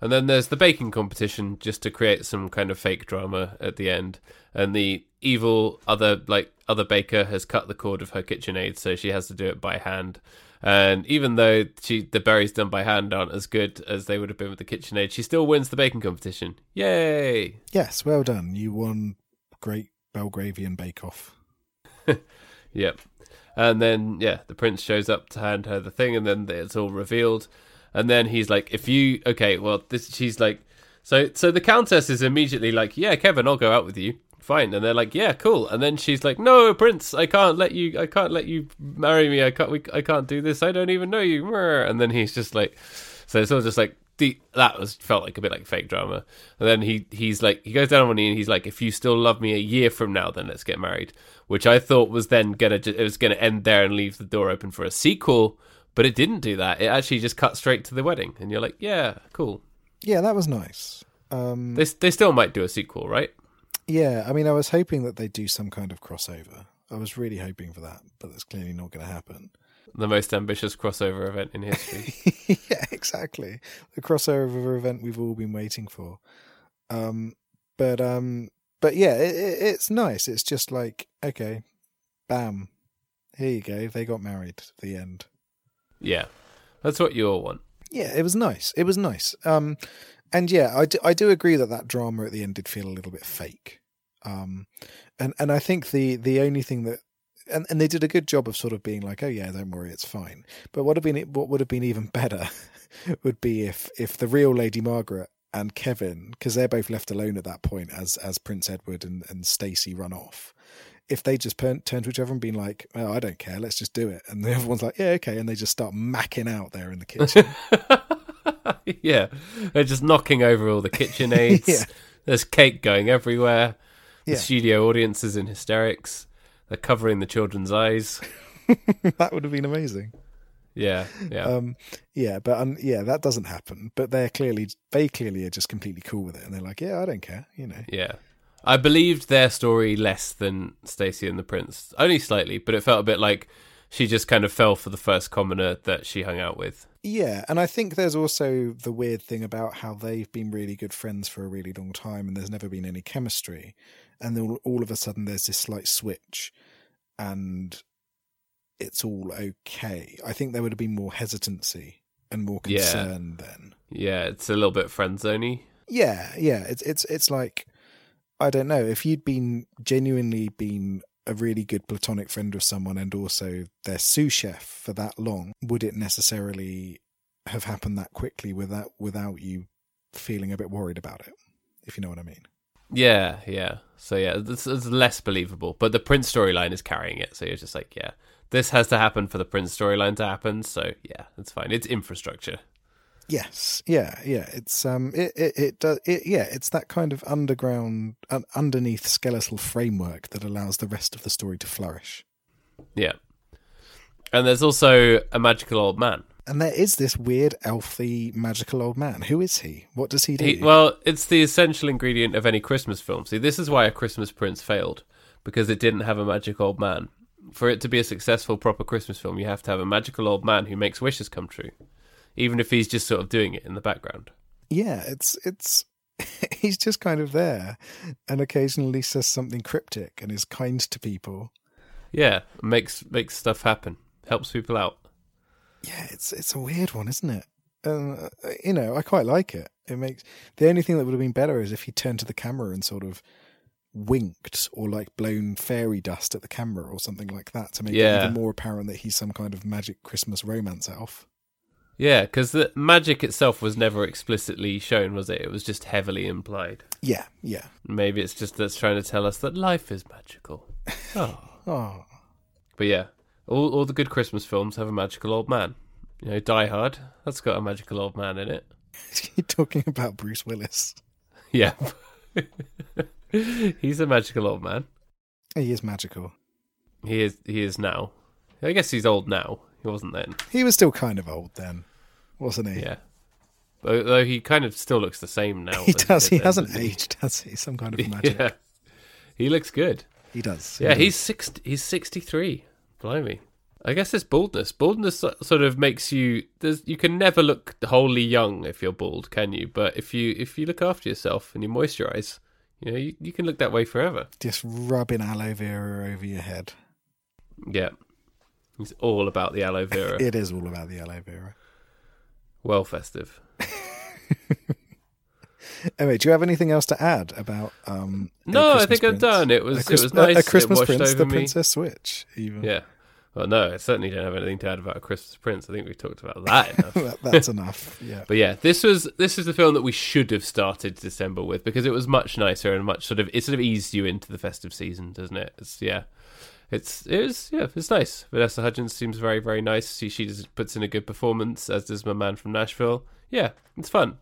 And then there's the baking competition just to create some kind of fake drama at the end. And the evil other like other baker has cut the cord of her KitchenAid, so she has to do it by hand. And even though she the berries done by hand aren't as good as they would have been with the KitchenAid, she still wins the baking competition. Yay! Yes, well done. You won Great Belgravian Bake Off. (laughs) Yep. And then yeah, the prince shows up to hand her the thing, and then it's all revealed. And then he's like, "If you okay, well, this." She's like, "So, so the countess is immediately like, yeah, Kevin, I'll go out with you." Fine, and they're like, "Yeah, cool." And then she's like, "No, prince, I can't let you. I can't let you marry me. I can't. We, I can't do this. I don't even know you." And then he's just like, so it's all just like the that was felt like a bit like fake drama. And then he he's like he goes down on one knee and he's like, "If you still love me a year from now, then let's get married." Which I thought was then gonna it was gonna end there and leave the door open for a sequel, but it didn't do that. It actually just cut straight to the wedding, and you're like, "Yeah, cool." Yeah, that was nice. Um, They they still might do a sequel, right? yeah, I mean, I was hoping that they'd do some kind of crossover. I was really hoping for that, but that's clearly not going to happen. The most ambitious crossover event in history. (laughs) yeah, exactly. The crossover event we've all been waiting for. Um, but um, but yeah, it, it, it's nice. It's just like okay, bam, here you go. They got married. The end. yeah, that's what you all want. Yeah, it was nice. It was nice. Um, and yeah, I do, I do agree that that drama at the end did feel a little bit fake. Um, and and I think the the only thing that and, and they did a good job of sort of being like, oh yeah, don't worry, it's fine. But what have been what would have been even (laughs) better would be if if the real Lady Margaret and Kevin, because they're both left alone at that point as as Prince Edward and and Stacey run off. If they just turned to each other and been like, "Oh, I don't care, let's just do it," and the other one's like, "Yeah, okay," and they just start macking out there in the kitchen. (laughs) yeah, they're just knocking over all the (laughs) kitchen aids. Yeah. There's cake going everywhere. The Yeah. studio audience is in hysterics. They're covering the children's eyes. (laughs) that would have been amazing. Yeah, yeah, Um, yeah, but um, yeah, that doesn't happen. But they're clearly they clearly are just completely cool with it, and they're like, "Yeah, I don't care," you know. yeah. I believed their story less than Stacey and the Prince, only slightly, but it felt a bit like she just kind of fell for the first commoner that she hung out with. Yeah, and I think there's also the weird thing about how they've been really good friends for a really long time, and there's never been any chemistry, and then all, of a sudden there's this slight switch, and it's all okay. I think there would have been more hesitancy and more Yeah. concern then. Yeah, it's a little bit friend zoney. Yeah, yeah. It's it's it's like I don't know if you'd been genuinely been a really good platonic friend of someone and also their sous chef for that long, would it necessarily have happened that quickly without without you feeling a bit worried about it? If you know what I mean. Yeah, yeah. So yeah, this is less believable, but the Prince storyline is carrying it. So you're just like, yeah, this has to happen for the Prince storyline to happen. So yeah, it's fine. It's infrastructure. Yes, yeah, yeah. It's um, it it, it does it. Yeah, it's that kind of underground, un- underneath skeletal framework that allows the rest of the story to flourish. Yeah. And there's also a magical old man. And there is this weird, elfy, magical old man. Who is he? What does he do? He, well, it's the essential ingredient of any Christmas film. See, this is why a Christmas Prince failed because it didn't have a magic old man. For it to be a successful proper Christmas film, you have to have a magical old man who makes wishes come true, even if he's just sort of doing it in the background. yeah, it's it's (laughs) he's just kind of there, and occasionally says something cryptic and is kind to people. Yeah, makes makes stuff happen, helps people out. Yeah, it's it's a weird one, isn't it? Uh, you know, I quite like it. It makes the only thing that would have been better is if he turned to the camera and sort of winked or like blown fairy dust at the camera or something like that to make it even more apparent that he's some kind of magic Christmas romance elf. Yeah, because the magic itself was never explicitly shown, was it? It was just heavily implied. Yeah, yeah. Maybe it's just that's trying to tell us that life is magical. (laughs) Oh. Oh, But yeah, all all the good Christmas films have a magical old man. You know, Die Hard, that's got a magical old man in it. (laughs) you're talking about Bruce Willis. (laughs) Yeah. (laughs) he's a magical old man. He is magical. He is he is now. I guess he's old now. He wasn't then. He was still kind of old then, wasn't he? Yeah. But though he kind of still looks the same now. He does. He then, hasn't doesn't he? aged, has he? Some kind of magic. Yeah. He looks good. He does. Yeah, he he's six. He's sixty-three. Blimey. I guess it's baldness. Baldness sort of makes you. There's, you can never look wholly young if you're bald, can you? But if you if you look after yourself and you moisturize, you know, you, you can look that way forever. just rubbing aloe vera over your head. Yeah, it's all about the aloe vera. (laughs) It is all about the aloe vera. well festive. (laughs) Anyway, do you have anything else to add about? Um, No, I think I'm done. It was A, it was nice. a Christmas Prince, the me. Princess Switch. Even Yeah. Well, no, I certainly don't have anything to add about a Christmas Prince. I think we've talked about that (laughs) enough. that, that's (laughs) enough. Yeah, But yeah, this was this is the film that we should have started December with because it was much nicer and much sort of it sort of eased you into the festive season, doesn't it? It's yeah, it's it was yeah, it's nice. Vanessa Hudgens seems very very nice. She she just puts in a good performance, as does my man from Nashville. Yeah, it's fun.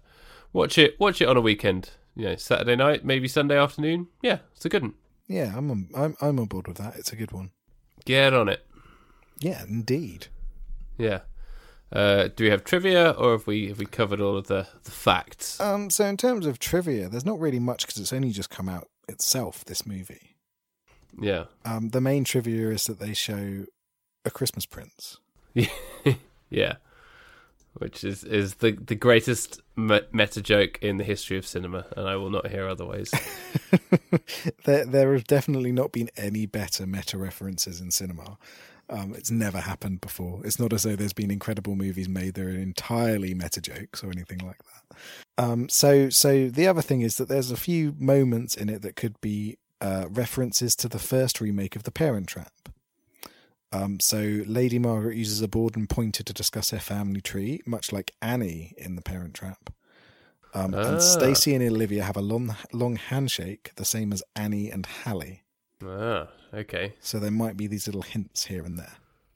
Watch it watch it on a weekend. You know, Saturday night, maybe Sunday afternoon. Yeah, it's a good one. yeah. I'm on, I'm I'm on board with that. It's a good one. Get on it. Yeah, indeed. Yeah. Uh, do we have trivia, or have we have we covered all of the the facts? Um, so in terms of trivia, there's not really much because it's only just come out itself. This movie. Yeah. Um, the main trivia is that they show a Christmas Prince. (laughs) yeah, which is is the the greatest meta joke in the history of cinema, and I will not hear otherwise. (laughs) there, there have definitely not been any better meta references in cinema. Um, it's never happened before. It's not as though there's been incredible movies made that are entirely meta jokes or anything like that. Um, so, so the other thing is that there's a few moments in it that could be uh, references to the first remake of The Parent Trap. Um, so Lady Margaret uses a board and pointer to discuss her family tree, much like Annie in The Parent Trap. Um, Ah. And Stacy and Olivia have a long, long handshake, the same as Annie and Hallie. Ah, okay. So there might be these little hints here and there.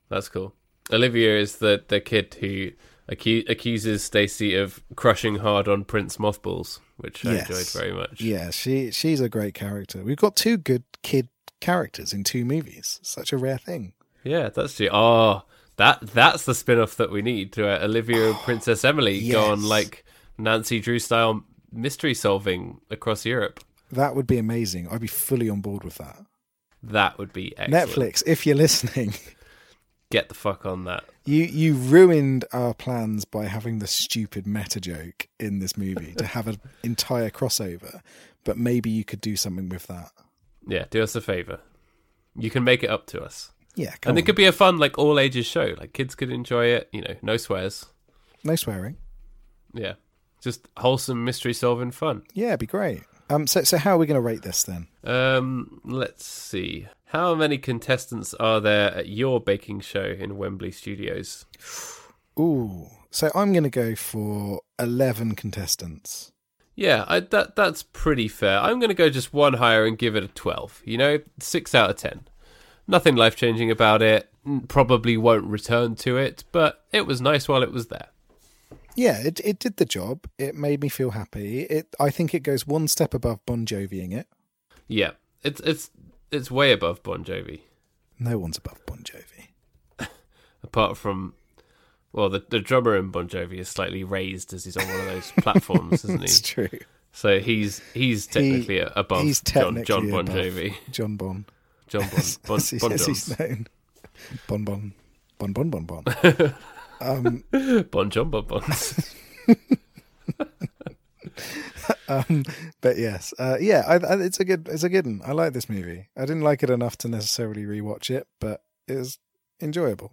That's cool. Olivia is the, the kid who acu- accuses Stacy of crushing hard on Prince Mothballs, which I Yes. enjoyed very much. Yeah, she she's a great character. We've got two good kid characters in two movies. Such a rare thing. Yeah, that's true. Oh, that that's the spin-off that we need to uh, Olivia and (gasps) Princess Emily go on like Nancy Drew style mystery solving across Europe. That would be amazing. I'd be fully on board with that. That would be excellent. Netflix, if you're listening, (laughs) Get the fuck on that. you you ruined our plans by having the stupid meta joke in this movie to have an (laughs) entire crossover. But maybe you could do something with that. Yeah, do us a favor. You can make it up to us. Yeah, and it could be a fun like all ages show. Like kids could enjoy it, you know, no swears. no swearing. Yeah. Just wholesome mystery solving fun. Yeah, it'd be great. Um, so so how are we going to rate this then? Um, let's see. How many contestants are there at your baking show in Wembley Studios? Ooh, so I'm going to go for eleven contestants. Yeah, I, that that's pretty fair. I'm going to go just one higher and give it a 12. You know, 6 out of 10. Nothing life changing about it. Probably won't return to it, but it was nice while it was there. Yeah, it it did the job. It made me feel happy. It I think it goes one step above Bon Joviing it. Yeah, it's it's it's way above Bon Jovi. No one's above Bon Jovi. (laughs) Apart from, well, the the drummer in Bon Jovi is slightly raised as he's on one of those platforms, (laughs) isn't It's he? true. So he's he's technically above he's John technically John Bon above Jovi. John Bon. John Bon Bon, as, bon as he's known. Bon Bon. Bon Bon Bon Bon. um, Bon John Bon Bons. (laughs) um, but yes, uh, yeah, I, I, it's a good, it's a good one. I like this movie. I didn't like it enough to necessarily rewatch it, but it was enjoyable.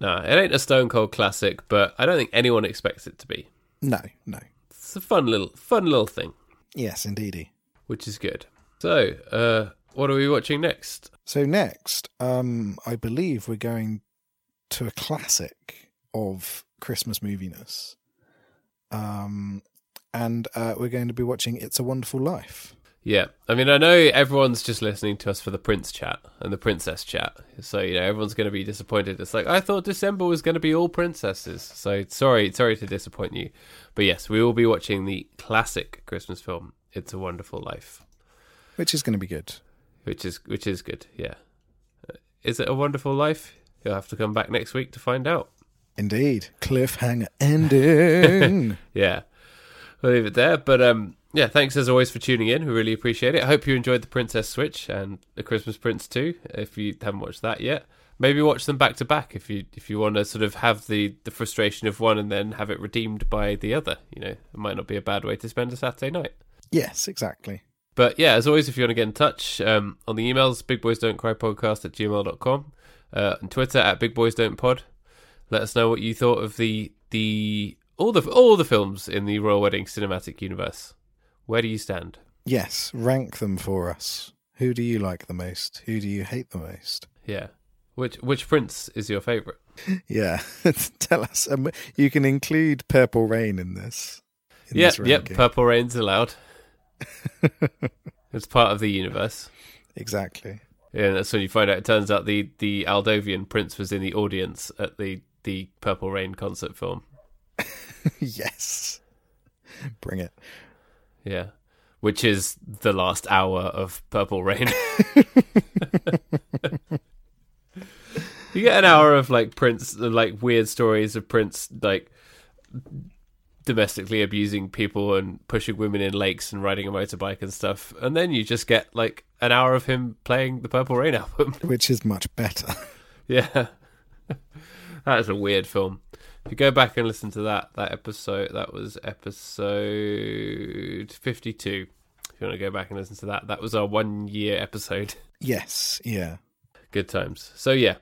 No, it ain't a stone cold classic, but I don't think anyone expects it to be. No, no, It's a fun little fun little thing, yes, indeedy. which is good. So, uh, what are we watching next? So next, um, I believe we're going to a classic of Christmas moviness, um, and uh, we're going to be watching "It's a Wonderful Life." Yeah, I mean, I know everyone's just listening to us for the Prince chat and the Princess chat, so you know everyone's going to be disappointed. It's like I thought December was going to be all princesses, so sorry, sorry to disappoint you, but yes, we will be watching the classic Christmas film "It's a Wonderful Life," which is going to be good. Which is which is good. Yeah, Uh, is it a wonderful life? You'll have to come back next week to find out. Indeed, cliffhanger ending. (laughs) yeah, we'll leave it there. But um, yeah, thanks as always for tuning in. We really appreciate it. I hope you enjoyed the Princess Switch and the Christmas Prince too. If you haven't watched that yet, maybe watch them back to back. If you if you want to sort of have the the frustration of one and then have it redeemed by the other, you know, it might not be a bad way to spend a Saturday night. yes, exactly. But yeah, as always, if you want to get in touch um, on the emails, big boys don't cry podcast at gmail.com, uh, and Twitter at big boys don't pod. Let us know what you thought of the the all the all the films in the Royal Wedding cinematic universe. Where do you stand? Yes, rank them for us. Who do you like the most? Who do you hate the most? Yeah, which which prince is your favourite? (laughs) Yeah, (laughs) tell us. Um, you can include Purple Rain in this. in Yep, this yep. Purple Rain's allowed. (laughs) it's part of the universe. exactly. Yeah, and that's when you find out. It turns out the the Aldovian prince was in the audience at the the Purple Rain concert film. (laughs) yes. Bring it. Yeah. Which is the last hour of Purple Rain. (laughs) you get an hour of like Prince, like weird stories of Prince, like domestically abusing people and pushing women in lakes and riding a motorbike and stuff. And then you just get like an hour of him playing the Purple Rain (laughs) album. Which is much better. yeah. (laughs) that is a weird film. If you go back and listen to that, that episode, that was episode 52. If you want to go back and listen to that, that was our one year episode. (laughs) yes, yeah. Good times. So, yeah,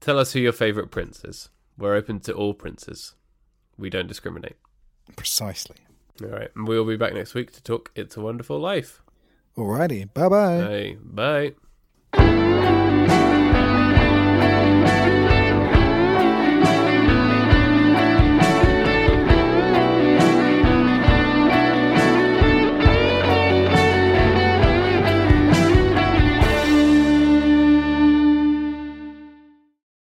tell us who your favourite prince is. We're open to all princes, we don't discriminate. Precisely. All right. And we'll be back next week to talk It's a Wonderful Life. Alrighty. Bye bye. Hey, bye.